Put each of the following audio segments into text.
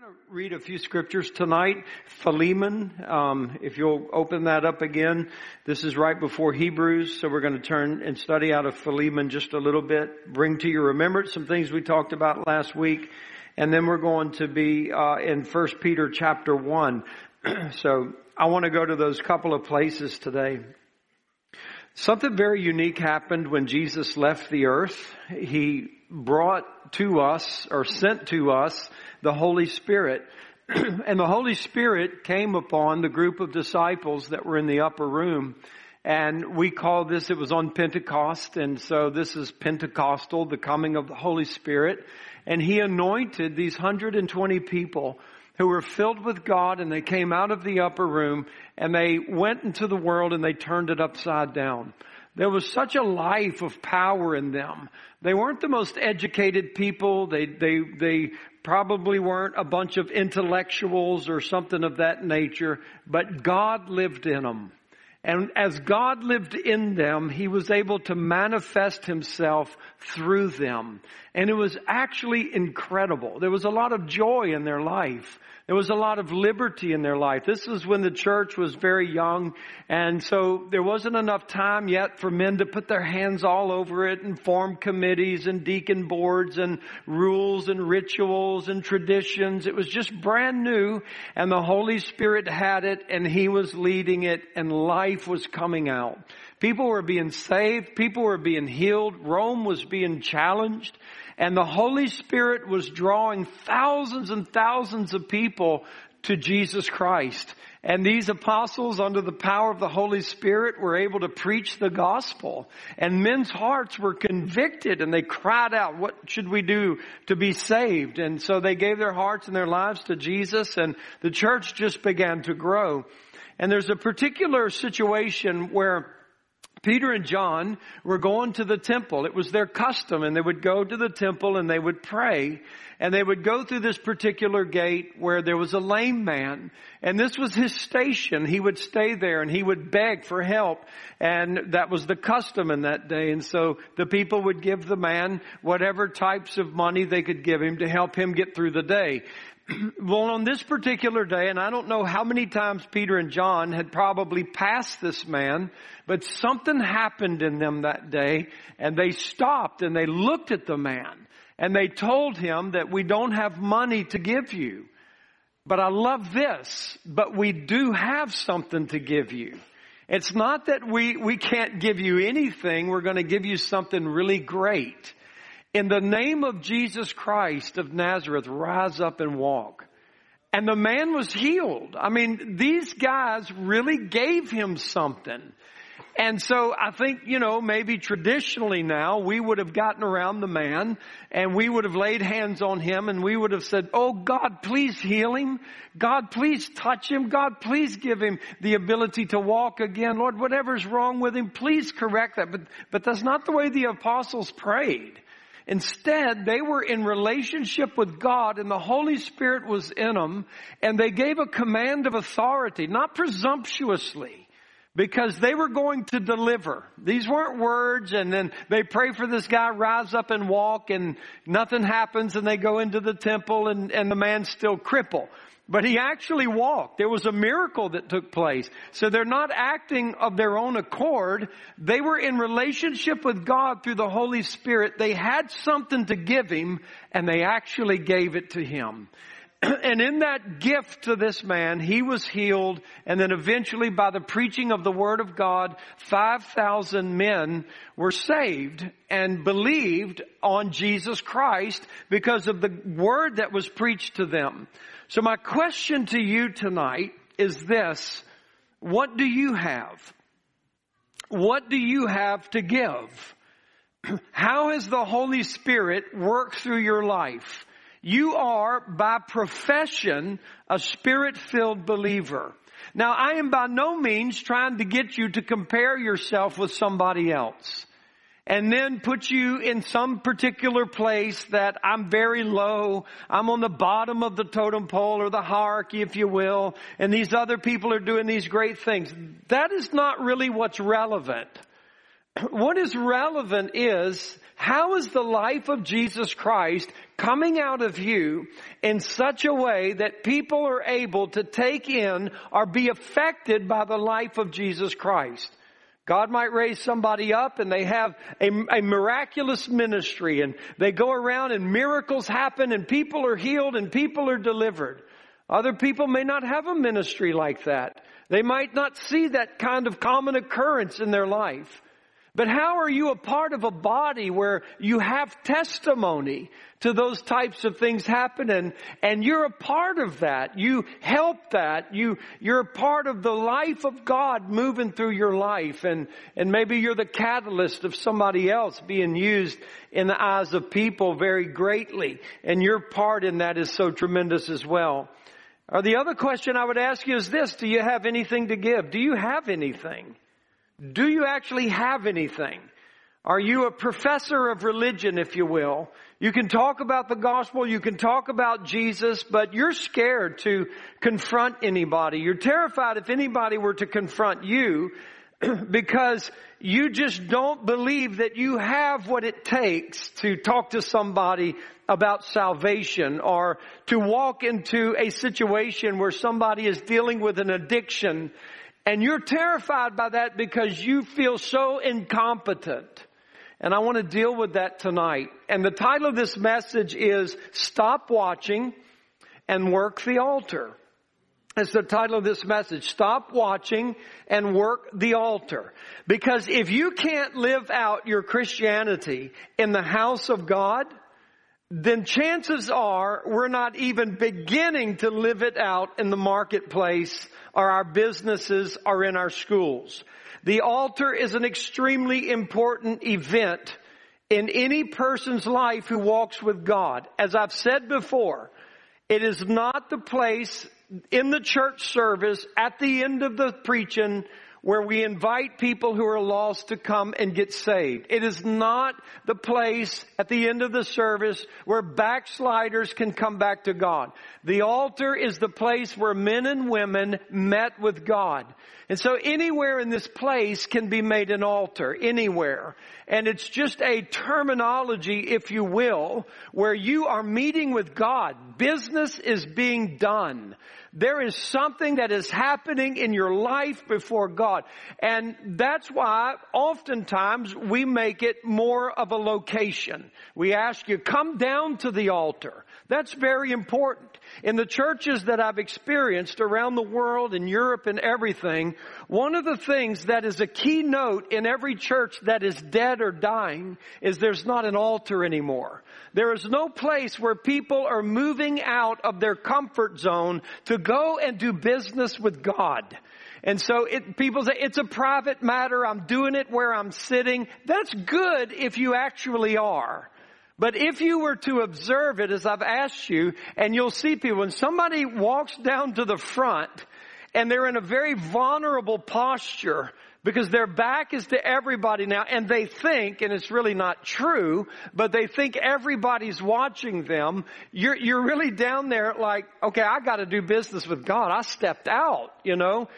Going to read a few scriptures tonight. Philemon, um, if you'll open that up again. This is right before Hebrews, so we're going to turn and study out of Philemon just a little bit. Bring to your remembrance some things we talked about last week, and then we're going to be uh, in First Peter chapter one. so I want to go to those couple of places today. Something very unique happened when Jesus left the earth. He brought to us or sent to us the Holy Spirit. and the Holy Spirit came upon the group of disciples that were in the upper room. And we call this, it was on Pentecost. And so this is Pentecostal, the coming of the Holy Spirit. And he anointed these 120 people who were filled with God and they came out of the upper room and they went into the world and they turned it upside down. There was such a life of power in them. They weren't the most educated people. They, they, they probably weren't a bunch of intellectuals or something of that nature, but God lived in them. And as God lived in them, He was able to manifest Himself through them. And it was actually incredible. There was a lot of joy in their life. There was a lot of liberty in their life. This was when the church was very young, and so there wasn't enough time yet for men to put their hands all over it and form committees and deacon boards and rules and rituals and traditions. It was just brand new, and the Holy Spirit had it, and He was leading it, and life was coming out. People were being saved. People were being healed. Rome was being challenged. And the Holy Spirit was drawing thousands and thousands of people to Jesus Christ. And these apostles, under the power of the Holy Spirit, were able to preach the gospel. And men's hearts were convicted and they cried out, what should we do to be saved? And so they gave their hearts and their lives to Jesus and the church just began to grow. And there's a particular situation where Peter and John were going to the temple. It was their custom and they would go to the temple and they would pray and they would go through this particular gate where there was a lame man and this was his station. He would stay there and he would beg for help and that was the custom in that day and so the people would give the man whatever types of money they could give him to help him get through the day. well, on this particular day, and I don't know how many times Peter and John had probably passed this man, but something happened in them that day, and they stopped and they looked at the man, and they told him that we don't have money to give you. But I love this, but we do have something to give you. It's not that we, we can't give you anything, we're to give you something really great. In the name of Jesus Christ of Nazareth, rise up and walk. And the man was healed. I mean, these guys really gave him something. And so I think, you know, maybe traditionally now we would have gotten around the man and we would have laid hands on him and we would have said, Oh God, please heal him. God, please touch him. God, please give him the ability to walk again. Lord, whatever's wrong with him, please correct that. But, but that's not the way the apostles prayed. Instead, they were in relationship with God and the Holy Spirit was in them and they gave a command of authority, not presumptuously, because they were going to deliver. These weren't words and then they pray for this guy, rise up and walk and nothing happens and they go into the temple and, and the man's still crippled. But he actually walked. There was a miracle that took place. So they're not acting of their own accord. They were in relationship with God through the Holy Spirit. They had something to give him and they actually gave it to him. and in that gift to this man, he was healed and then eventually by the preaching of the word of God, 5,000 men were saved and believed on Jesus Christ because of the word that was preached to them. So my question to you tonight is this. What do you have? What do you have to give? How has the Holy Spirit worked through your life? You are by profession a spirit-filled believer. Now I am by no means trying to get you to compare yourself with somebody else and then put you in some particular place that I'm very low. I'm on the bottom of the totem pole or the hierarchy, if you will, and these other people are doing these great things. That is not really what's relevant. What is relevant is how is the life of Jesus Christ coming out of you in such a way that people are able to take in or be affected by the life of Jesus Christ? God might raise somebody up and they have a, a, miraculous ministry and they go around and miracles happen and people are healed and people are delivered. Other people may not have a ministry like that. They might not see that kind of common occurrence in their life. But how are you a part of a body where you have testimony to those types of things happening and you're a part of that. You help that. You, you're a part of the life of God moving through your life and, and maybe you're the catalyst of somebody else being used in the eyes of people very greatly and your part in that is so tremendous as well. Or the other question I would ask you is this, do you have anything to give? Do you have anything? Do you actually have anything? Are you a professor of religion, if you will? You can talk about the gospel, you can talk about Jesus, but you're scared to confront anybody. You're terrified if anybody were to confront you because you just don't believe that you have what it takes to talk to somebody about salvation or to walk into a situation where somebody is dealing with an addiction and you're terrified by that because you feel so incompetent. And I want to deal with that tonight. And the title of this message is Stop Watching and Work the Altar. That's the title of this message. Stop watching and work the altar. Because if you can't live out your Christianity in the house of God, then chances are we're not even beginning to live it out in the marketplace or our businesses or in our schools. The altar is an extremely important event in any person's life who walks with God. As I've said before, it is not the place in the church service at the end of the preaching where we invite people who are lost to come and get saved. It is not the place at the end of the service where backsliders can come back to God. The altar is the place where men and women met with God. And so anywhere in this place can be made an altar, anywhere. And it's just a terminology, if you will, where you are meeting with God. Business is being done. There is something that is happening in your life before God. And that's why oftentimes we make it more of a location. We ask you, come down to the altar. That's very important. In the churches that I've experienced around the world, in Europe and everything, one of the things that is a key note in every church that is dead or dying is there's not an altar anymore. There is no place where people are moving out of their comfort zone to go and do business with God. And so it, people say, it's a private matter. I'm doing it where I'm sitting. That's good if you actually are. But if you were to observe it as I've asked you, and you'll see people, when somebody walks down to the front and they're in a very vulnerable posture because their back is to everybody now and they think, and it's really not true, but they think everybody's watching them. You're, you're really down there like, okay, I gotta do business with God. I stepped out, you know?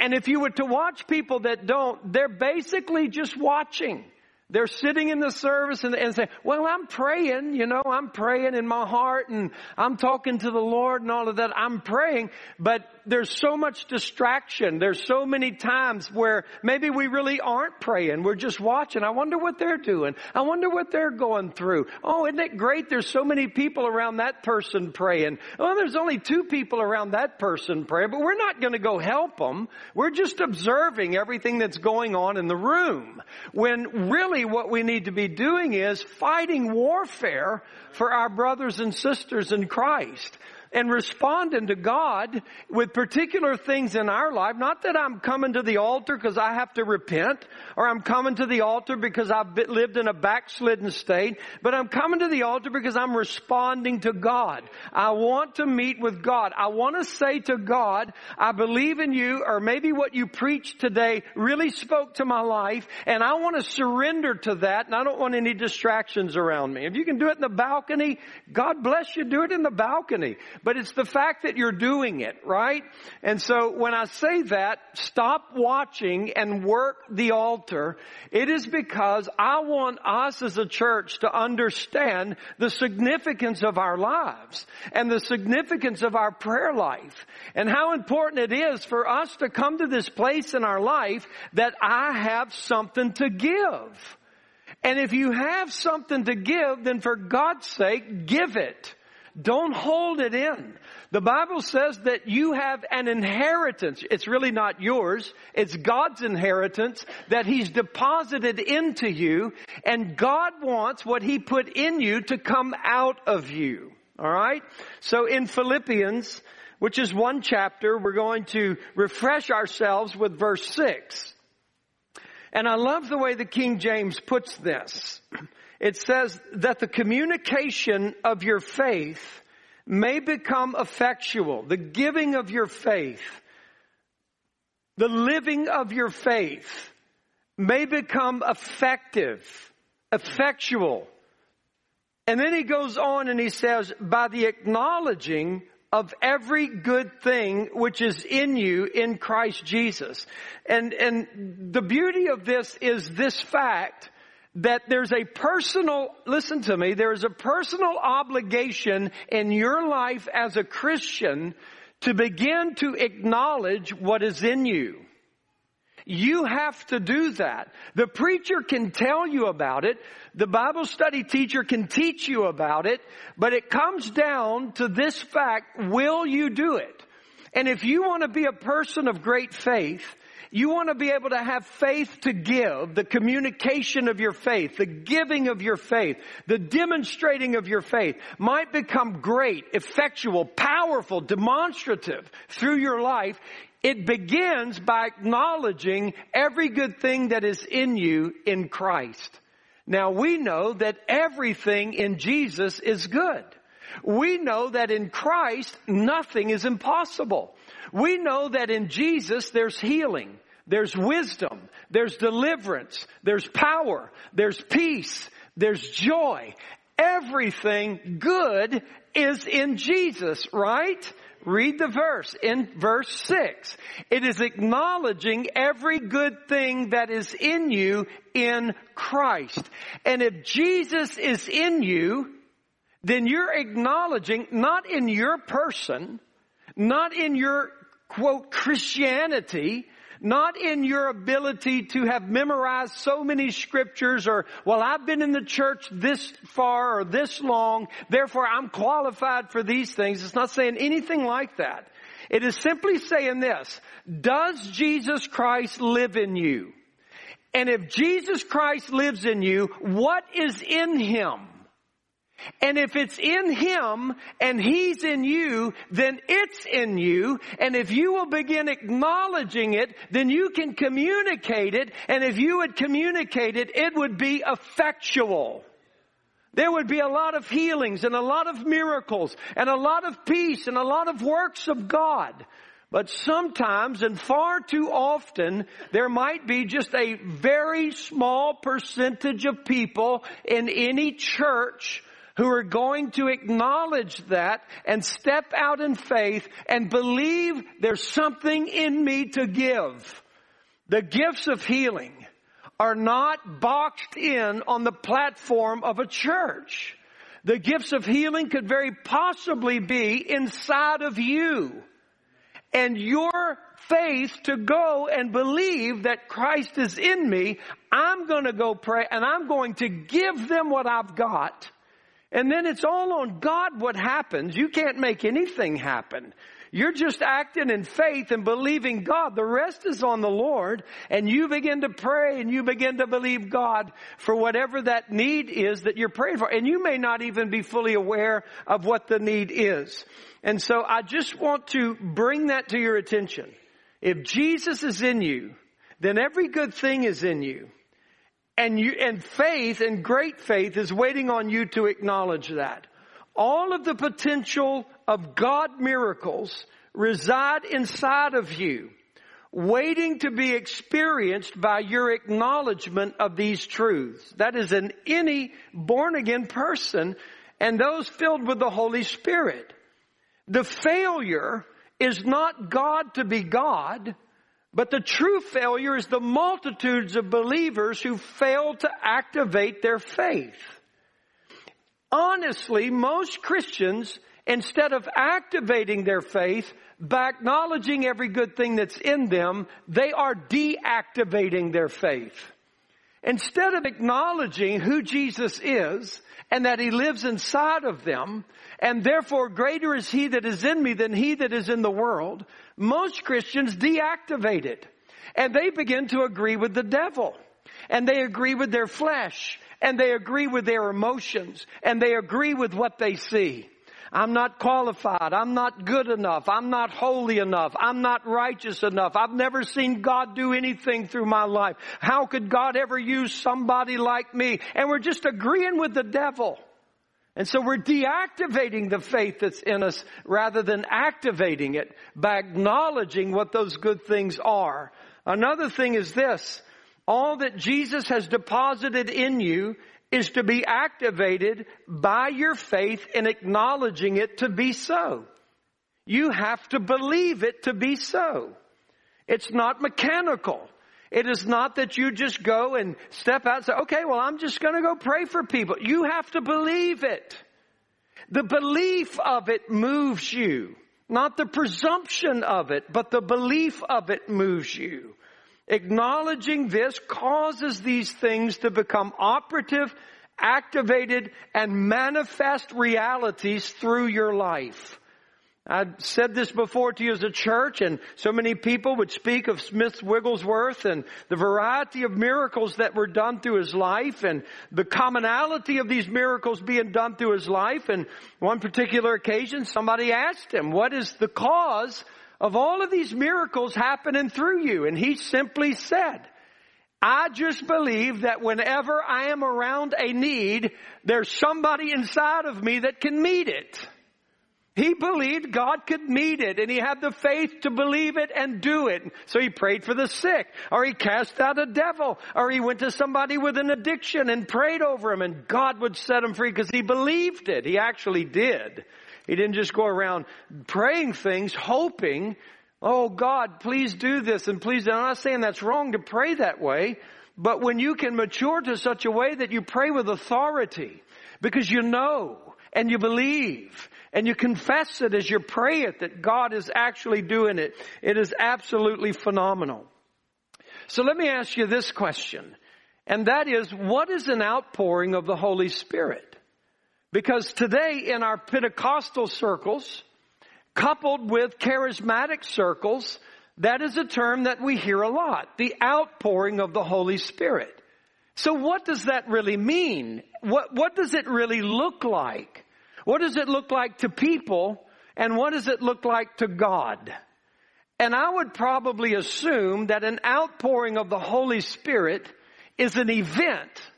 And if you were to watch people that don't, they're basically just watching. They're sitting in the service and, and say, well, I'm praying, you know, I'm praying in my heart and I'm talking to the Lord and all of that. I'm praying, but there's so much distraction. There's so many times where maybe we really aren't praying. We're just watching. I wonder what they're doing. I wonder what they're going through. Oh, isn't it great? There's so many people around that person praying. Oh, there's only two people around that person praying, but we're not going to go help them. We're just observing everything that's going on in the room. When really what we need to be doing is fighting warfare for our brothers and sisters in Christ and responding to God with particular things in our life. Not that I'm coming to the altar because I have to repent or I'm coming to the altar because I've lived in a backslidden state, but I'm coming to the altar because I'm responding to God. I want to meet with God. I want to say to God, I believe in you or maybe what you preached today really spoke to my life and I want to surrender to that and I don't want any distractions around me. If you can do it in the balcony, God bless you, do it in the balcony. But it's the fact that you're doing it, right? And so when I say that, stop watching and work the altar. It is because I want us as a church to understand the significance of our lives and the significance of our prayer life and how important it is for us to come to this place in our life that I have something to give. And if you have something to give, then for God's sake, give it. Don't hold it in. The Bible says that you have an inheritance. It's really not yours. It's God's inheritance that He's deposited into you and God wants what He put in you to come out of you. Alright? So in Philippians, which is one chapter, we're going to refresh ourselves with verse 6. And I love the way the King James puts this. It says that the communication of your faith may become effectual. The giving of your faith, the living of your faith may become effective, effectual. And then he goes on and he says, by the acknowledging of every good thing which is in you in Christ Jesus. And, and the beauty of this is this fact that there's a personal, listen to me, there's a personal obligation in your life as a Christian to begin to acknowledge what is in you. You have to do that. The preacher can tell you about it. The Bible study teacher can teach you about it, but it comes down to this fact, will you do it? And if you want to be a person of great faith, you want to be able to have faith to give, the communication of your faith, the giving of your faith, the demonstrating of your faith might become great, effectual, powerful, demonstrative through your life. It begins by acknowledging every good thing that is in you in Christ. Now we know that everything in Jesus is good. We know that in Christ nothing is impossible. We know that in Jesus there's healing, there's wisdom, there's deliverance, there's power, there's peace, there's joy. Everything good is in Jesus, right? Read the verse in verse 6. It is acknowledging every good thing that is in you in Christ. And if Jesus is in you, then you're acknowledging not in your person, not in your quote Christianity, not in your ability to have memorized so many scriptures or, well, I've been in the church this far or this long, therefore I'm qualified for these things. It's not saying anything like that. It is simply saying this, does Jesus Christ live in you? And if Jesus Christ lives in you, what is in Him? And if it's in Him and He's in you, then it's in you. And if you will begin acknowledging it, then you can communicate it. And if you would communicate it, it would be effectual. There would be a lot of healings and a lot of miracles and a lot of peace and a lot of works of God. But sometimes and far too often, there might be just a very small percentage of people in any church who are going to acknowledge that and step out in faith and believe there's something in me to give. The gifts of healing are not boxed in on the platform of a church. The gifts of healing could very possibly be inside of you. And your faith to go and believe that Christ is in me, I'm going to go pray and I'm going to give them what I've got. And then it's all on God what happens. You can't make anything happen. You're just acting in faith and believing God. The rest is on the Lord. And you begin to pray and you begin to believe God for whatever that need is that you're praying for. And you may not even be fully aware of what the need is. And so I just want to bring that to your attention. If Jesus is in you, then every good thing is in you. And you, and faith and great faith is waiting on you to acknowledge that. All of the potential of God miracles reside inside of you, waiting to be experienced by your acknowledgement of these truths. That is in any born again person and those filled with the Holy Spirit. The failure is not God to be God, but the true failure is the multitudes of believers who fail to activate their faith. Honestly, most Christians, instead of activating their faith by acknowledging every good thing that's in them, they are deactivating their faith. Instead of acknowledging who Jesus is and that he lives inside of them, and therefore greater is he that is in me than he that is in the world, most Christians deactivate it. And they begin to agree with the devil. And they agree with their flesh. And they agree with their emotions. And they agree with what they see. I'm not qualified. I'm not good enough. I'm not holy enough. I'm not righteous enough. I've never seen God do anything through my life. How could God ever use somebody like me? And we're just agreeing with the devil. And so we're deactivating the faith that's in us rather than activating it by acknowledging what those good things are. Another thing is this. All that Jesus has deposited in you is to be activated by your faith in acknowledging it to be so. You have to believe it to be so. It's not mechanical. It is not that you just go and step out and say, okay, well, I'm just going to go pray for people. You have to believe it. The belief of it moves you. Not the presumption of it, but the belief of it moves you. Acknowledging this causes these things to become operative, activated, and manifest realities through your life. I've said this before to you as a church and so many people would speak of Smith Wigglesworth and the variety of miracles that were done through his life and the commonality of these miracles being done through his life. And one particular occasion somebody asked him, what is the cause of all of these miracles happening through you? And he simply said, I just believe that whenever I am around a need, there's somebody inside of me that can meet it. He believed God could meet it and he had the faith to believe it and do it. So he prayed for the sick or he cast out a devil or he went to somebody with an addiction and prayed over him and God would set him free because he believed it. He actually did. He didn't just go around praying things, hoping, oh God, please do this and please. I'm not saying that's wrong to pray that way, but when you can mature to such a way that you pray with authority because you know and you believe and you confess it as you pray it that God is actually doing it. It is absolutely phenomenal. So let me ask you this question. And that is, what is an outpouring of the Holy Spirit? Because today in our Pentecostal circles, coupled with charismatic circles, that is a term that we hear a lot. The outpouring of the Holy Spirit. So what does that really mean? What, what does it really look like? What does it look like to people and what does it look like to God? And I would probably assume that an outpouring of the Holy Spirit is an event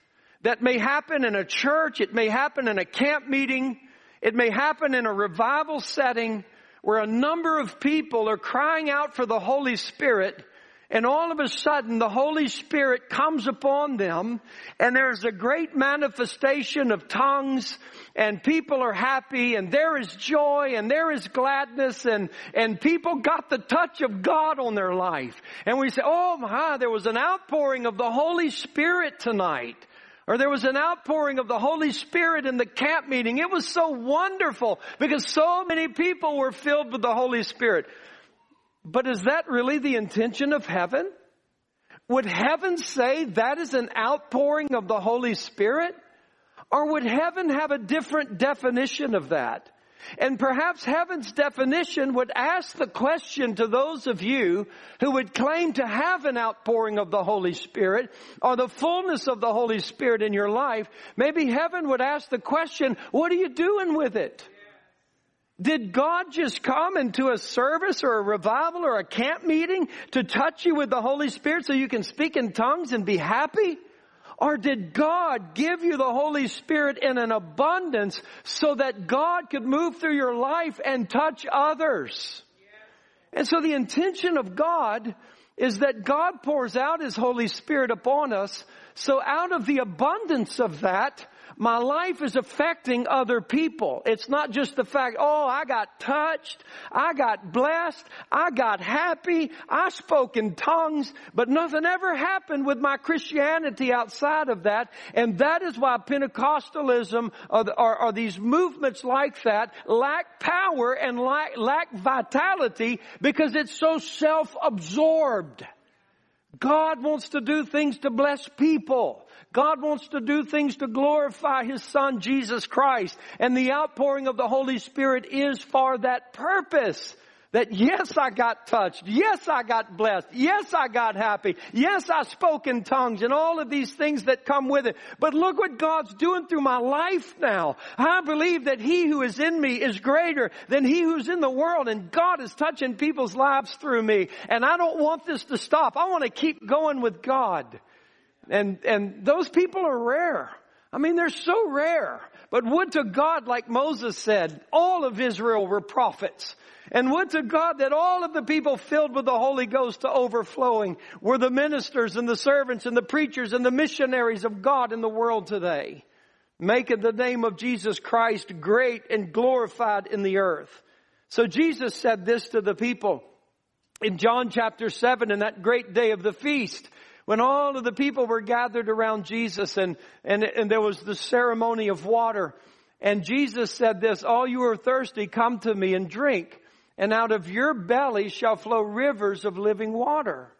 that may happen in a church, it may happen in a camp meeting, it may happen in a revival setting where a number of people are crying out for the Holy Spirit and all of a sudden the Holy Spirit comes upon them and there's a great manifestation of tongues and people are happy and there is joy and there is gladness and, and people got the touch of God on their life. And we say, oh my, there was an outpouring of the Holy Spirit tonight. Or there was an outpouring of the Holy Spirit in the camp meeting. It was so wonderful because so many people were filled with the Holy Spirit. But is that really the intention of heaven? Would heaven say that is an outpouring of the Holy Spirit? Or would heaven have a different definition of that? And perhaps heaven's definition would ask the question to those of you who would claim to have an outpouring of the Holy Spirit or the fullness of the Holy Spirit in your life. Maybe heaven would ask the question, what are you doing with it? Did God just come into a service or a revival or a camp meeting to touch you with the Holy Spirit so you can speak in tongues and be happy? Or did God give you the Holy Spirit in an abundance so that God could move through your life and touch others? And so the intention of God is that God pours out His Holy Spirit upon us. So out of the abundance of that, my life is affecting other people. It's not just the fact, oh, I got touched, I got blessed, I got happy, I spoke in tongues, but nothing ever happened with my Christianity outside of that. And that is why Pentecostalism or, or, or these movements like that lack power and lack, lack vitality because it's so self-absorbed. God wants to do things to bless people. God wants to do things to glorify His Son, Jesus Christ. And the outpouring of the Holy Spirit is for that purpose. That yes, I got touched. Yes, I got blessed. Yes, I got happy. Yes, I spoke in tongues and all of these things that come with it. But look what God's doing through my life now. I believe that He who is in me is greater than He who's in the world and God is touching people's lives through me. And I don't want this to stop. I want to keep going with God. And, and those people are rare. I mean, they're so rare. But would to God, like Moses said, all of Israel were prophets. And would to God that all of the people filled with the Holy Ghost to overflowing were the ministers and the servants and the preachers and the missionaries of God in the world today. Making the name of Jesus Christ great and glorified in the earth. So Jesus said this to the people in John chapter 7 in that great day of the feast when all of the people were gathered around Jesus and, and, and there was the ceremony of water. And Jesus said this, all you are thirsty, come to me and drink. And out of your belly shall flow rivers of living water.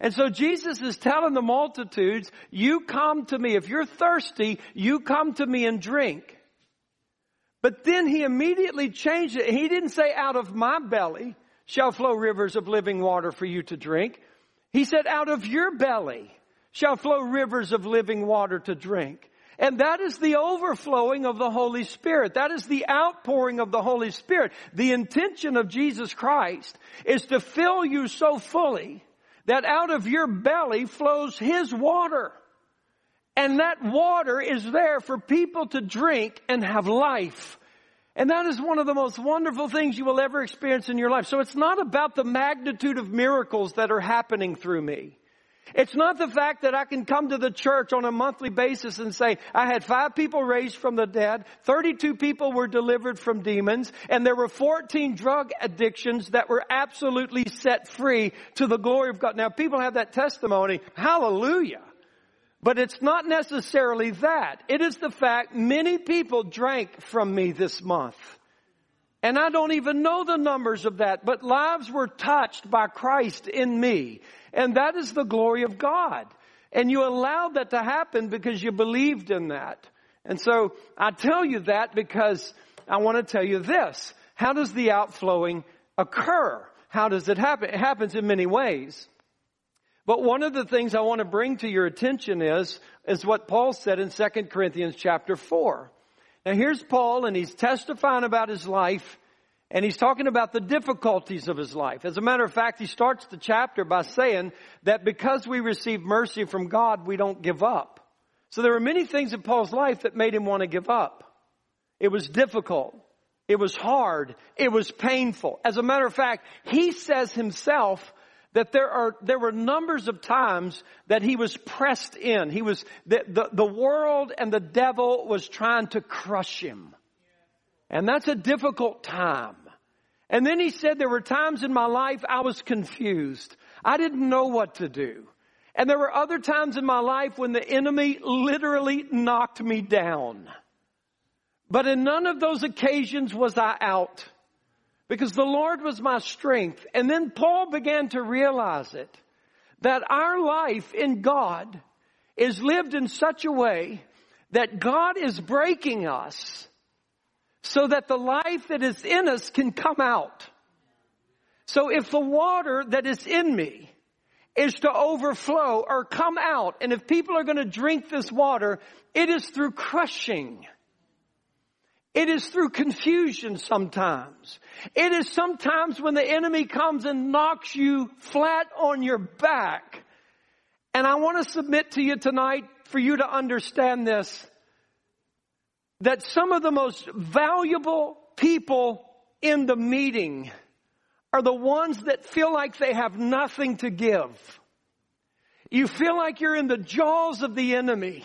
And so Jesus is telling the multitudes, you come to me. If you're thirsty, you come to me and drink. But then he immediately changed it. He didn't say out of my belly shall flow rivers of living water for you to drink. He said, out of your belly shall flow rivers of living water to drink. And that is the overflowing of the Holy Spirit. That is the outpouring of the Holy Spirit. The intention of Jesus Christ is to fill you so fully that out of your belly flows His water. And that water is there for people to drink and have life. And that is one of the most wonderful things you will ever experience in your life. So it's not about the magnitude of miracles that are happening through me. It's not the fact that I can come to the church on a monthly basis and say, I had five people raised from the dead, 32 people were delivered from demons, and there were 14 drug addictions that were absolutely set free to the glory of God. Now people have that testimony. Hallelujah. But it's not necessarily that. It is the fact many people drank from me this month. And I don't even know the numbers of that, but lives were touched by Christ in me. And that is the glory of God. And you allowed that to happen because you believed in that. And so I tell you that because I want to tell you this. How does the outflowing occur? How does it happen? It happens in many ways. But one of the things I want to bring to your attention is, is what Paul said in 2 Corinthians chapter 4. Now here's Paul and he's testifying about his life and he's talking about the difficulties of his life. As a matter of fact, he starts the chapter by saying that because we receive mercy from God, we don't give up. So there were many things in Paul's life that made him want to give up. It was difficult. It was hard. It was painful. As a matter of fact, he says himself that there are, there were numbers of times that he was pressed in. He was, the, the, the world and the devil was trying to crush him. And that's a difficult time. And then he said there were times in my life I was confused. I didn't know what to do. And there were other times in my life when the enemy literally knocked me down. But in none of those occasions was I out because the Lord was my strength. And then Paul began to realize it, that our life in God is lived in such a way that God is breaking us so that the life that is in us can come out. So if the water that is in me is to overflow or come out, and if people are going to drink this water, it is through crushing. It is through confusion sometimes. It is sometimes when the enemy comes and knocks you flat on your back. And I want to submit to you tonight for you to understand this, that some of the most valuable people in the meeting are the ones that feel like they have nothing to give. You feel like you're in the jaws of the enemy.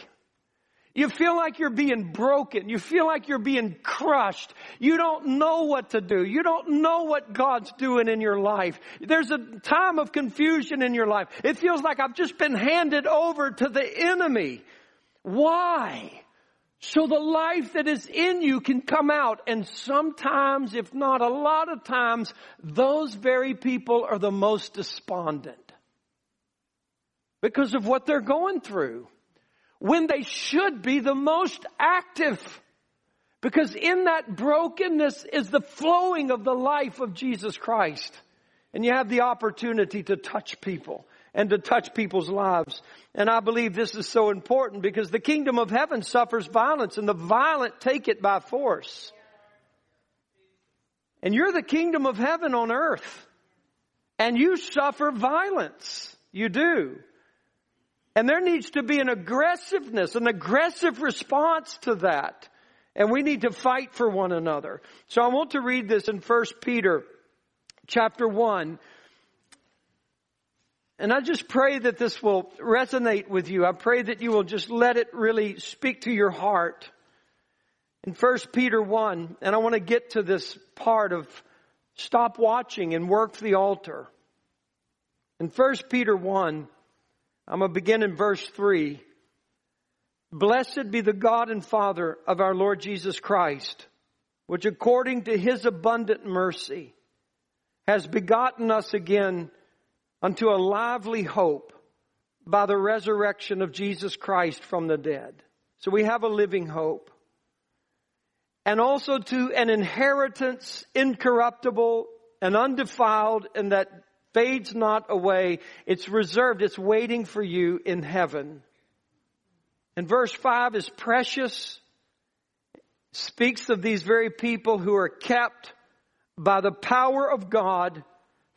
You feel like you're being broken. You feel like you're being crushed. You don't know what to do. You don't know what God's doing in your life. There's a time of confusion in your life. It feels like I've just been handed over to the enemy. Why? So the life that is in you can come out. And sometimes, if not a lot of times, those very people are the most despondent because of what they're going through when they should be the most active. Because in that brokenness is the flowing of the life of Jesus Christ. And you have the opportunity to touch people and to touch people's lives. And I believe this is so important because the kingdom of heaven suffers violence and the violent take it by force. And you're the kingdom of heaven on earth. And you suffer violence. You do. And there needs to be an aggressiveness, an aggressive response to that. And we need to fight for one another. So I want to read this in 1 Peter chapter 1. And I just pray that this will resonate with you. I pray that you will just let it really speak to your heart. In 1 Peter 1, and I want to get to this part of stop watching and work the altar. In 1 Peter 1, I'm going to begin in verse 3. Blessed be the God and Father of our Lord Jesus Christ, which according to his abundant mercy has begotten us again unto a lively hope by the resurrection of Jesus Christ from the dead. So we have a living hope. And also to an inheritance incorruptible and undefiled and that fades not away. It's reserved. It's waiting for you in heaven. And verse 5 is precious. Speaks of these very people who are kept by the power of God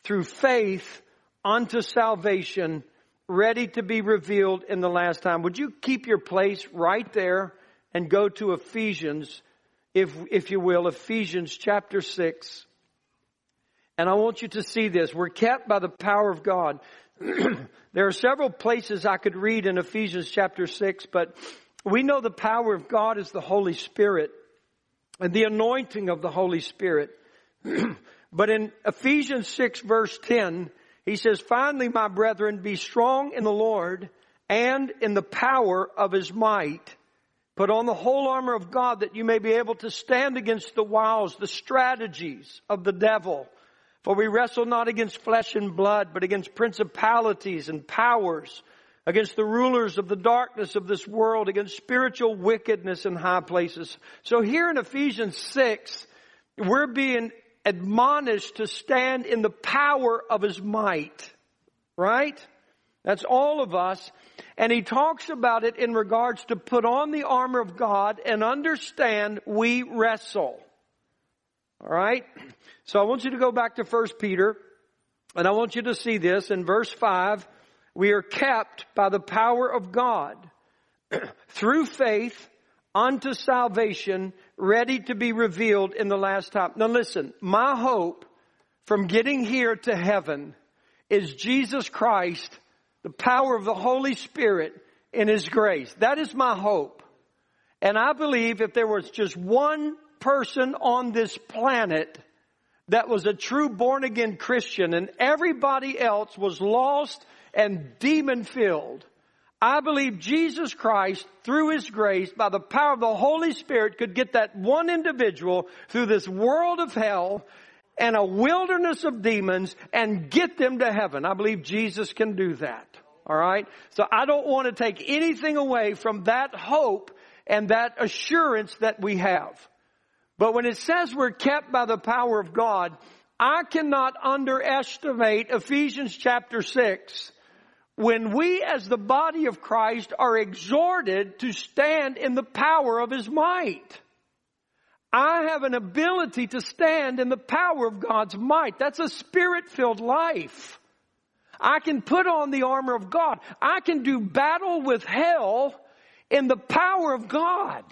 through faith unto salvation, ready to be revealed in the last time. Would you keep your place right there and go to Ephesians, if, if you will, Ephesians chapter 6. And I want you to see this. We're kept by the power of God. there are several places I could read in Ephesians chapter 6, but we know the power of God is the Holy Spirit and the anointing of the Holy Spirit. but in Ephesians 6 verse 10, he says, finally, my brethren, be strong in the Lord and in the power of his might. Put on the whole armor of God that you may be able to stand against the wiles, the strategies of the devil. For we wrestle not against flesh and blood, but against principalities and powers, against the rulers of the darkness of this world, against spiritual wickedness in high places. So here in Ephesians 6, we're being admonished to stand in the power of His might. Right? That's all of us. And he talks about it in regards to put on the armor of God and understand we wrestle. Alright? So I want you to go back to 1 Peter, and I want you to see this in verse 5. We are kept by the power of God through faith unto salvation, ready to be revealed in the last time. Now listen, my hope from getting here to heaven is Jesus Christ, the power of the Holy Spirit in His grace. That is my hope. And I believe if there was just one person on this planet that was a true born again Christian and everybody else was lost and demon filled. I believe Jesus Christ, through His grace, by the power of the Holy Spirit, could get that one individual through this world of hell and a wilderness of demons and get them to heaven. I believe Jesus can do that. Alright? So I don't want to take anything away from that hope and that assurance that we have. But when it says we're kept by the power of God, I cannot underestimate Ephesians chapter 6 when we as the body of Christ are exhorted to stand in the power of His might. I have an ability to stand in the power of God's might. That's a spirit-filled life. I can put on the armor of God. I can do battle with hell in the power of God.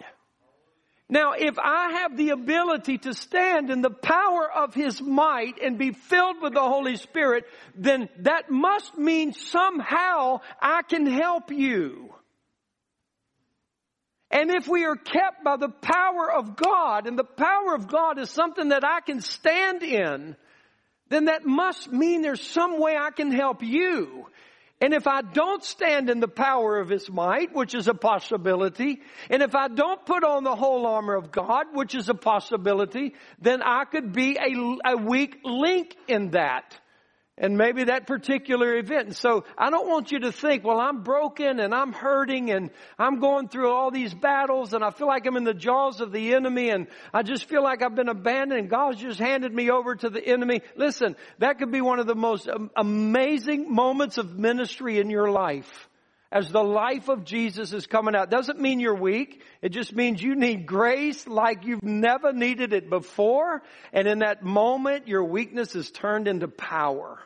Now, if I have the ability to stand in the power of His might and be filled with the Holy Spirit, then that must mean somehow I can help you. And if we are kept by the power of God, and the power of God is something that I can stand in, then that must mean there's some way I can help you. And if I don't stand in the power of His might, which is a possibility, and if I don't put on the whole armor of God, which is a possibility, then I could be a, a weak link in that and maybe that particular event. And so I don't want you to think, well, I'm broken and I'm hurting and I'm going through all these battles and I feel like I'm in the jaws of the enemy and I just feel like I've been abandoned and God's just handed me over to the enemy. Listen, that could be one of the most amazing moments of ministry in your life. As the life of Jesus is coming out. Doesn't mean you're weak. It just means you need grace like you've never needed it before. And in that moment, your weakness is turned into power.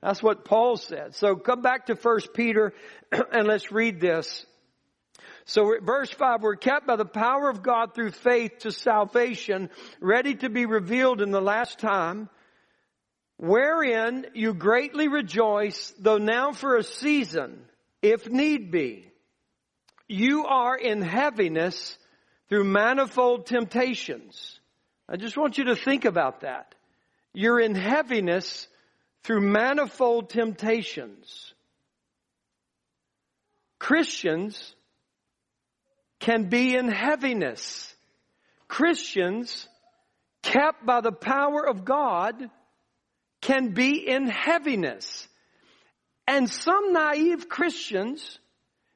That's what Paul said. So come back to 1 Peter and let's read this. So verse 5, we're kept by the power of God through faith to salvation, ready to be revealed in the last time, wherein you greatly rejoice, though now for a season, if need be. You are in heaviness through manifold temptations. I just want you to think about that. You're in heaviness through manifold temptations. Christians can be in heaviness. Christians kept by the power of God can be in heaviness. And some naive Christians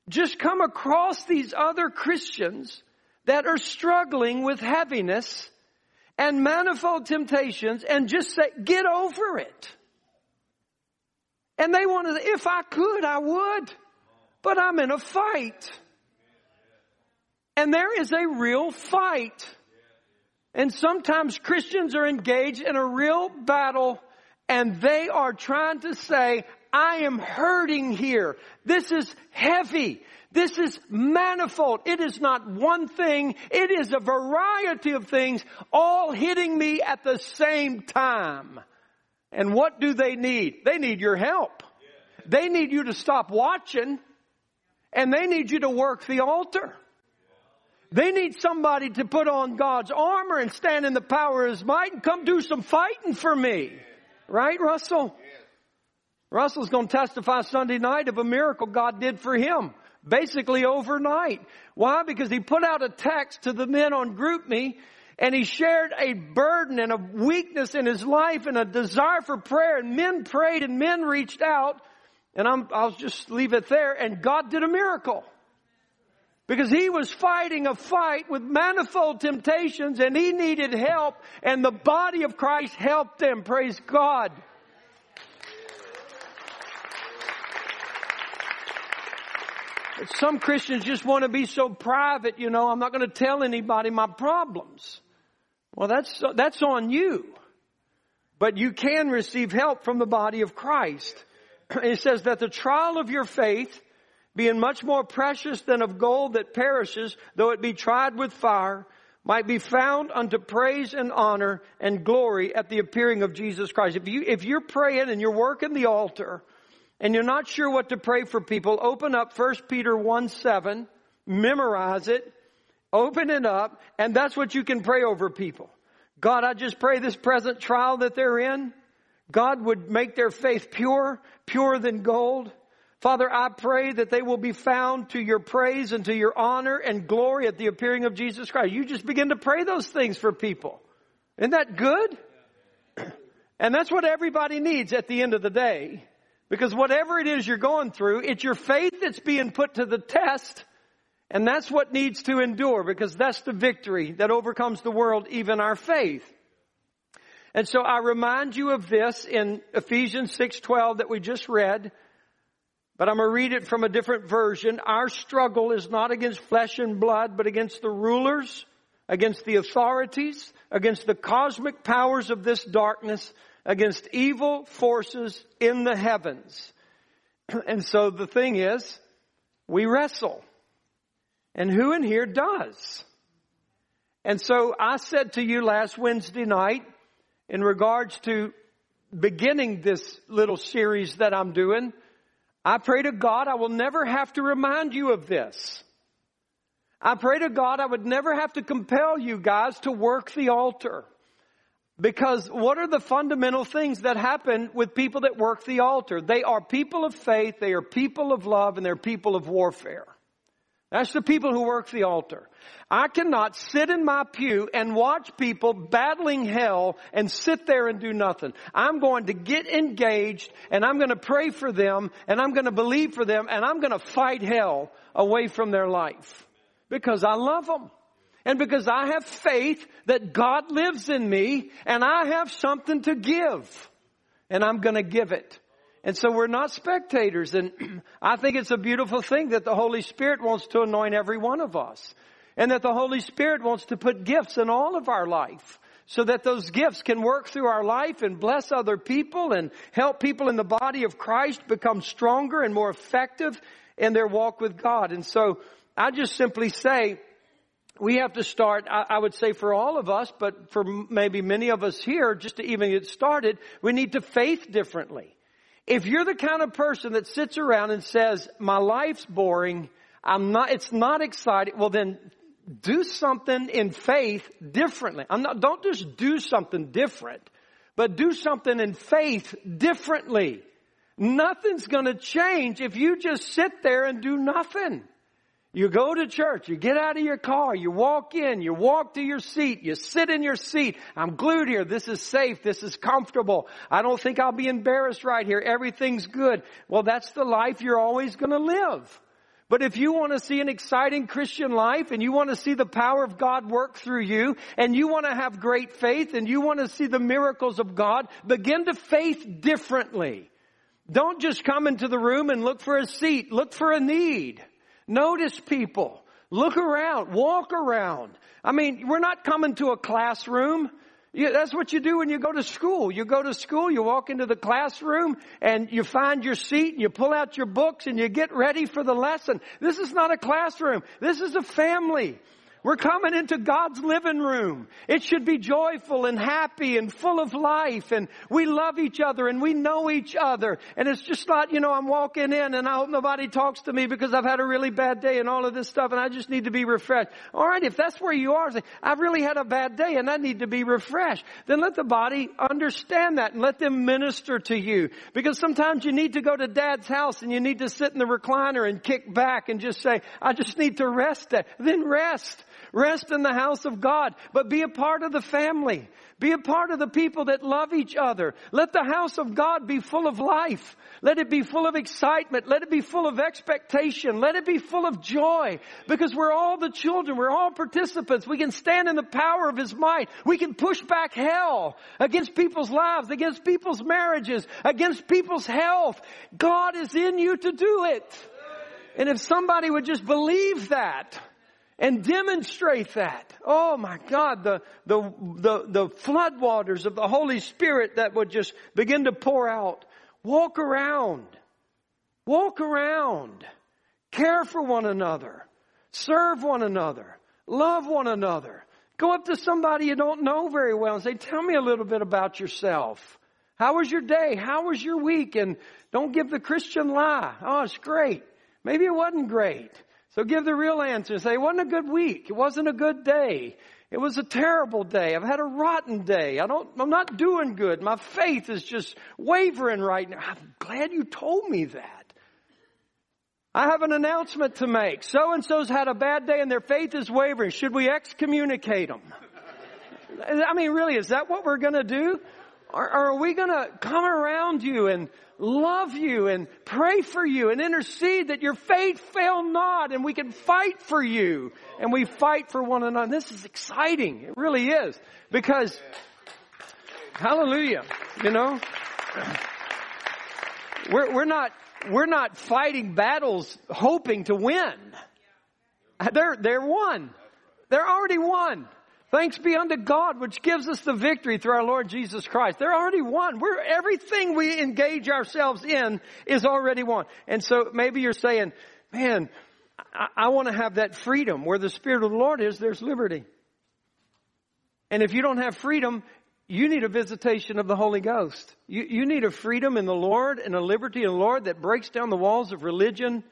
just come across these other Christians that are struggling with heaviness and manifold temptations and just say, get over it. And they wanted, if I could, I would. But I'm in a fight. And there is a real fight. And sometimes Christians are engaged in a real battle and they are trying to say, I am hurting here. This is heavy. This is manifold. It is not one thing. It is a variety of things all hitting me at the same time. And what do they need? They need your help. They need you to stop watching and they need you to work the altar. They need somebody to put on God's armor and stand in the power of His might and come do some fighting for me. Right, Russell? Russell's going to testify Sunday night of a miracle God did for him. Basically overnight. Why? Because he put out a text to the men on GroupMe and he shared a burden and a weakness in his life and a desire for prayer and men prayed and men reached out and i will just leave it there and God did a miracle. Because he was fighting a fight with manifold temptations and he needed help and the body of Christ helped him. Praise God. Some Christians just want to be so private, you know, I'm not going to tell anybody my problems. Well, that's, that's on you. But you can receive help from the body of Christ. It says that the trial of your faith, being much more precious than of gold that perishes, though it be tried with fire, might be found unto praise and honor and glory at the appearing of Jesus Christ. If you, if you're praying and you're working the altar, and you're not sure what to pray for people, open up 1 Peter 1 7, memorize it, open it up, and that's what you can pray over people. God, I just pray this present trial that they're in, God would make their faith pure, purer than gold. Father, I pray that they will be found to your praise and to your honor and glory at the appearing of Jesus Christ. You just begin to pray those things for people. Isn't that good? And that's what everybody needs at the end of the day. Because whatever it is you're going through, it's your faith that's being put to the test. And that's what needs to endure because that's the victory that overcomes the world, even our faith. And so I remind you of this in Ephesians 6:12 that we just read, but I'm going to read it from a different version. Our struggle is not against flesh and blood, but against the rulers, against the authorities, against the cosmic powers of this darkness, against evil forces in the heavens. And so the thing is, we wrestle. And who in here does? And so I said to you last Wednesday night, in regards to beginning this little series that I'm doing, I pray to God I will never have to remind you of this. I pray to God I would never have to compel you guys to work the altar. Because what are the fundamental things that happen with people that work the altar? They are people of faith, they are people of love, and they're people of warfare. That's the people who work the altar. I cannot sit in my pew and watch people battling hell and sit there and do nothing. I'm going to get engaged and I'm going to pray for them and I'm going to believe for them and I'm going to fight hell away from their life because I love them. And because I have faith that God lives in me and I have something to give. And I'm gonna give it. And so we're not spectators. And I think it's a beautiful thing that the Holy Spirit wants to anoint every one of us. And that the Holy Spirit wants to put gifts in all of our life. So that those gifts can work through our life and bless other people and help people in the body of Christ become stronger and more effective in their walk with God. And so I just simply say, we have to start, I would say for all of us, but for maybe many of us here, just to even get started, we need to faith differently. If you're the kind of person that sits around and says, my life's boring, I'm not, it's not exciting, well then do something in faith differently. I'm not, don't just do something different, but do something in faith differently. Nothing's gonna change if you just sit there and do nothing. You go to church, you get out of your car, you walk in, you walk to your seat, you sit in your seat. I'm glued here. This is safe. This is comfortable. I don't think I'll be embarrassed right here. Everything's good. Well, that's the life you're always going to live. But if you want to see an exciting Christian life and you want to see the power of God work through you and you want to have great faith and you want to see the miracles of God, begin to faith differently. Don't just come into the room and look for a seat. Look for a need. Notice people. Look around. Walk around. I mean, we're not coming to a classroom. That's what you do when you go to school. You go to school, you walk into the classroom and you find your seat and you pull out your books and you get ready for the lesson. This is not a classroom. This is a family. We're coming into God's living room. It should be joyful and happy and full of life and we love each other and we know each other. And it's just not, you know, I'm walking in and I hope nobody talks to me because I've had a really bad day and all of this stuff and I just need to be refreshed. Alright, if that's where you are, say, I've really had a bad day and I need to be refreshed. Then let the body understand that and let them minister to you. Because sometimes you need to go to dad's house and you need to sit in the recliner and kick back and just say, I just need to rest. Then rest. Rest in the house of God, but be a part of the family. Be a part of the people that love each other. Let the house of God be full of life. Let it be full of excitement. Let it be full of expectation. Let it be full of joy because we're all the children. We're all participants. We can stand in the power of His might. We can push back hell against people's lives, against people's marriages, against people's health. God is in you to do it. And if somebody would just believe that, and demonstrate that. Oh my God, the, the, the, the floodwaters of the Holy Spirit that would just begin to pour out. Walk around. Walk around. Care for one another. Serve one another. Love one another. Go up to somebody you don't know very well and say, tell me a little bit about yourself. How was your day? How was your week? And don't give the Christian lie. Oh, it's great. Maybe it wasn't great. So give the real answer. Say, it wasn't a good week. It wasn't a good day. It was a terrible day. I've had a rotten day. I don't, I'm not doing good. My faith is just wavering right now. I'm glad you told me that. I have an announcement to make. So and so's had a bad day and their faith is wavering. Should we excommunicate them? I mean, really, is that what we're gonna do? Or are we gonna come around you and love you and pray for you and intercede that your faith fail not and we can fight for you and we fight for one another. This is exciting. It really is because hallelujah, you know, we're, we're not, we're not fighting battles hoping to win. They're, they're won. They're already won. Thanks be unto God, which gives us the victory through our Lord Jesus Christ. They're already won. We're, everything we engage ourselves in is already won. And so maybe you're saying, man, I, I want to have that freedom. Where the Spirit of the Lord is, there's liberty. And if you don't have freedom, you need a visitation of the Holy Ghost. You, you need a freedom in the Lord and a liberty in the Lord that breaks down the walls of religion,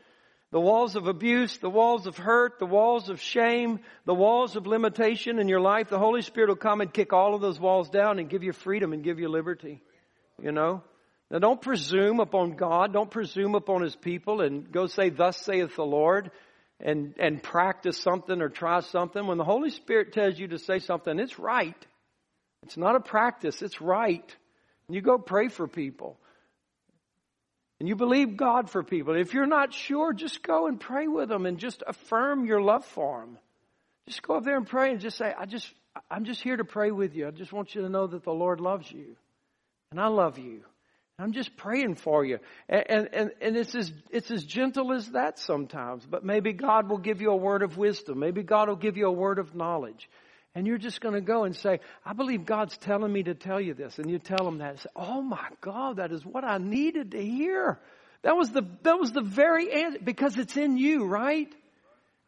the walls of abuse, the walls of hurt, the walls of shame, the walls of limitation in your life, the Holy Spirit will come and kick all of those walls down and give you freedom and give you liberty. You know? Now don't presume upon God, don't presume upon His people and go say, thus saith the Lord and, and practice something or try something. When the Holy Spirit tells you to say something, it's right. It's not a practice, it's right. You go pray for people. And you believe God for people. If you're not sure, just go and pray with them and just affirm your love for them. Just go up there and pray and just say, I just, I'm just here to pray with you. I just want you to know that the Lord loves you. And I love you. I'm just praying for you. And, and, and it's as, it's as gentle as that sometimes. But maybe God will give you a word of wisdom. Maybe God will give you a word of knowledge. And you're just going to go and say, I believe God's telling me to tell you this. And you tell him that. Say, oh my God, that is what I needed to hear. That was the, that was the very answer because it's in you, right?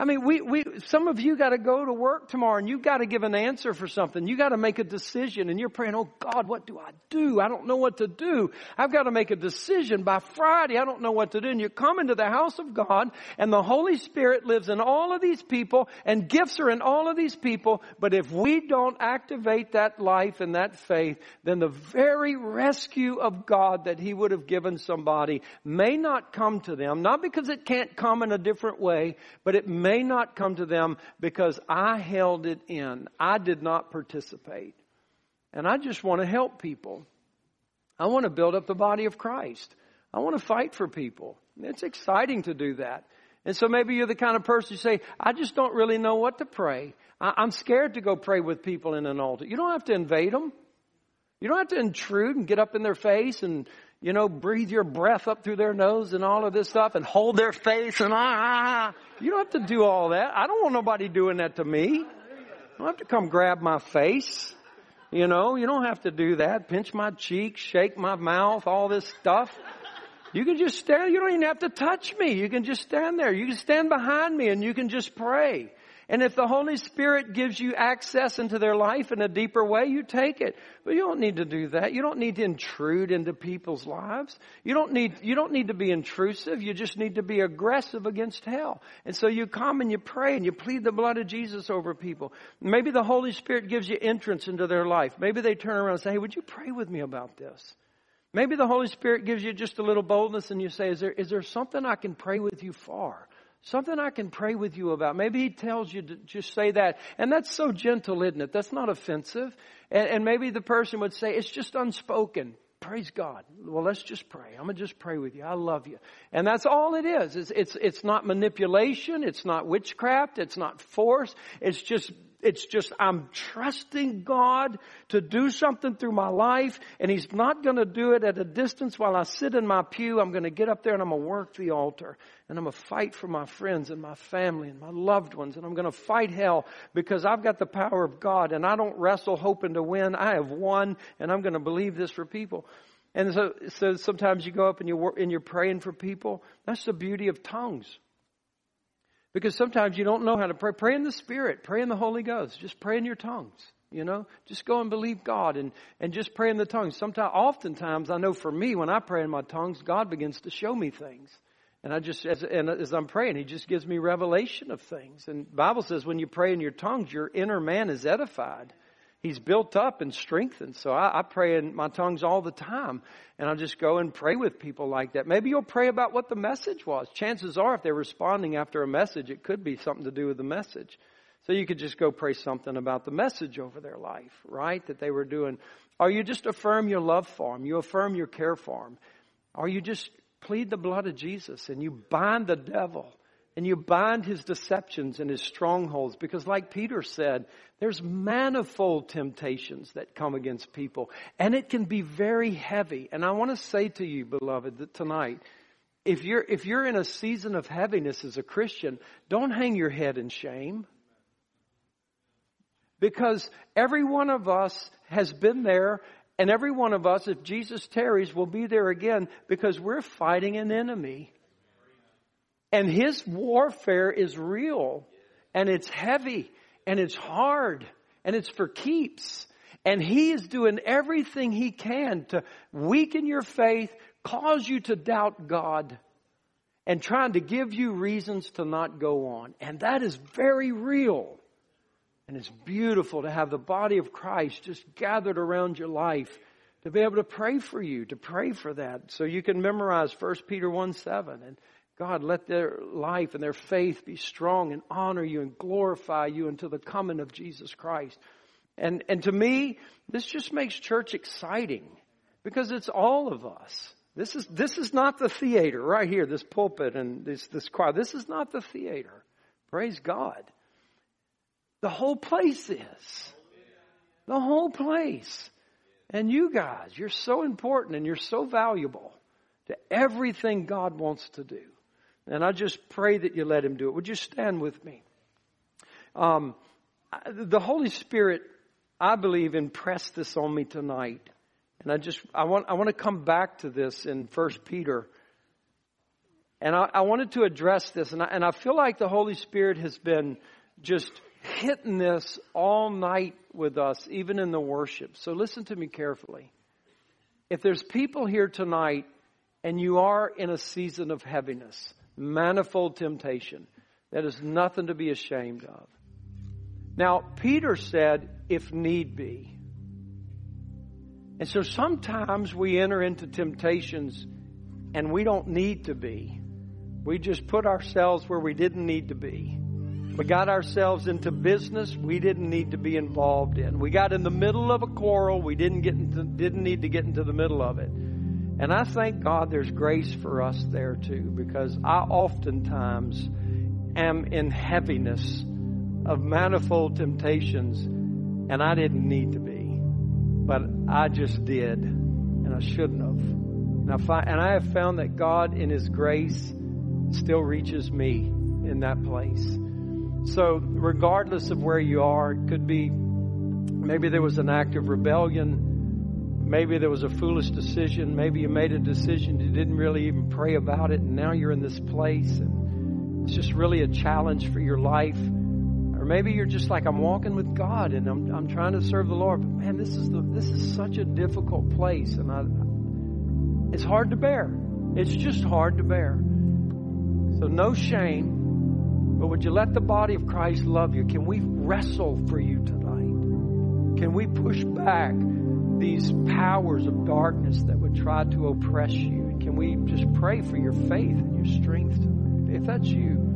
I mean, we, we, some of you got to go to work tomorrow and you've got to give an answer for something. You got to make a decision and you're praying, oh God, what do I do? I don't know what to do. I've got to make a decision by Friday. I don't know what to do. And you come into the house of God and the Holy Spirit lives in all of these people and gifts are in all of these people. But if we don't activate that life and that faith, then the very rescue of God that He would have given somebody may not come to them, not because it can't come in a different way, but it may may not come to them because I held it in. I did not participate. And I just want to help people. I want to build up the body of Christ. I want to fight for people. It's exciting to do that. And so maybe you're the kind of person you say, I just don't really know what to pray. I'm scared to go pray with people in an altar. You don't have to invade them. You don't have to intrude and get up in their face and you know, breathe your breath up through their nose and all of this stuff and hold their face and ah, ah, ah. You don't have to do all that. I don't want nobody doing that to me. You don't have to come grab my face. You know, you don't have to do that. Pinch my cheek, shake my mouth, all this stuff. You can just stand. You don't even have to touch me. You can just stand there. You can stand behind me and you can just pray. And if the Holy Spirit gives you access into their life in a deeper way, you take it. But you don't need to do that. You don't need to intrude into people's lives. You don't need, you don't need to be intrusive. You just need to be aggressive against hell. And so you come and you pray and you plead the blood of Jesus over people. Maybe the Holy Spirit gives you entrance into their life. Maybe they turn around and say, hey, would you pray with me about this? Maybe the Holy Spirit gives you just a little boldness and you say, is there, is there something I can pray with you for? Something I can pray with you about. Maybe he tells you to just say that. And that's so gentle, isn't it? That's not offensive. And, and maybe the person would say, it's just unspoken. Praise God. Well, let's just pray. I'm going to just pray with you. I love you. And that's all it is. It's, it's, it's not manipulation. It's not witchcraft. It's not force. It's just it's just I'm trusting God to do something through my life and He's not going to do it at a distance while I sit in my pew. I'm going to get up there and I'm going to work the altar and I'm going to fight for my friends and my family and my loved ones and I'm going to fight hell because I've got the power of God and I don't wrestle hoping to win. I have won and I'm going to believe this for people. And so, so sometimes you go up and you're, and you're praying for people. That's the beauty of tongues. Because sometimes you don't know how to pray. Pray in the Spirit. Pray in the Holy Ghost. Just pray in your tongues. You know, just go and believe God and, and just pray in the tongues. Sometimes, oftentimes, I know for me, when I pray in my tongues, God begins to show me things. And I just, as, and as I'm praying, He just gives me revelation of things. And Bible says when you pray in your tongues, your inner man is edified he's built up and strengthened. So I, I, pray in my tongues all the time. And I'll just go and pray with people like that. Maybe you'll pray about what the message was. Chances are, if they're responding after a message, it could be something to do with the message. So you could just go pray something about the message over their life, right? That they were doing. Or you just affirm your love for them. You affirm your care for them. Or you just plead the blood of Jesus and you bind the devil and you bind his deceptions and his strongholds because like Peter said, there's manifold temptations that come against people and it can be very heavy. And I want to say to you, beloved, that tonight, if you're, if you're in a season of heaviness as a Christian, don't hang your head in shame. Because every one of us has been there and every one of us, if Jesus tarries, will be there again because we're fighting an enemy. And his warfare is real and it's heavy and it's hard and it's for keeps. And he is doing everything he can to weaken your faith, cause you to doubt God. and trying to give you reasons to not go on. And that is very real. And it's beautiful to have the body of Christ just gathered around your life to be able to pray for you, to pray for that. So you can memorize 1 Peter 1 7 and God, let their life and their faith be strong and honor you and glorify you until the coming of Jesus Christ. And, and to me, this just makes church exciting because it's all of us. This is, this is not the theater right here, this pulpit and this, this choir. This is not the theater. Praise God. The whole place is. The whole place. And you guys, you're so important and you're so valuable to everything God wants to do. And I just pray that you let Him do it. Would you stand with me? Um, the Holy Spirit, I believe, impressed this on me tonight. And I just, I want, I want to come back to this in First Peter. And I, I wanted to address this. And I, and I feel like the Holy Spirit has been just hitting this all night with us, even in the worship. So listen to me carefully. If there's people here tonight and you are in a season of heaviness, manifold temptation, that is nothing to be ashamed of. Now, Peter said, if need be. And so sometimes we enter into temptations and we don't need to be. We just put ourselves where we didn't need to be. We got ourselves into business we didn't need to be involved in. We got in the middle of a quarrel we didn't get into, didn't need to get into the middle of it. And I thank God there's grace for us there too, because I oftentimes am in heaviness of manifold temptations, and I didn't need to be, but I just did, and I shouldn't have. And I, and I have found that God, in His grace, still reaches me in that place. So, regardless of where you are, it could be maybe there was an act of rebellion, maybe there was a foolish decision, maybe you made a decision you didn't really even pray about it, and now you're in this place, and it's just really a challenge for your life. Or maybe you're just like, I'm walking with God and I'm, I'm trying to serve the Lord, but man, this is the, this is such a difficult place, and I, it's hard to bear. It's just hard to bear. So, no shame but would you let the body of Christ love you? Can we wrestle for you tonight? Can we push back these powers of darkness that would try to oppress you? Can we just pray for your faith and your strength? If that's you,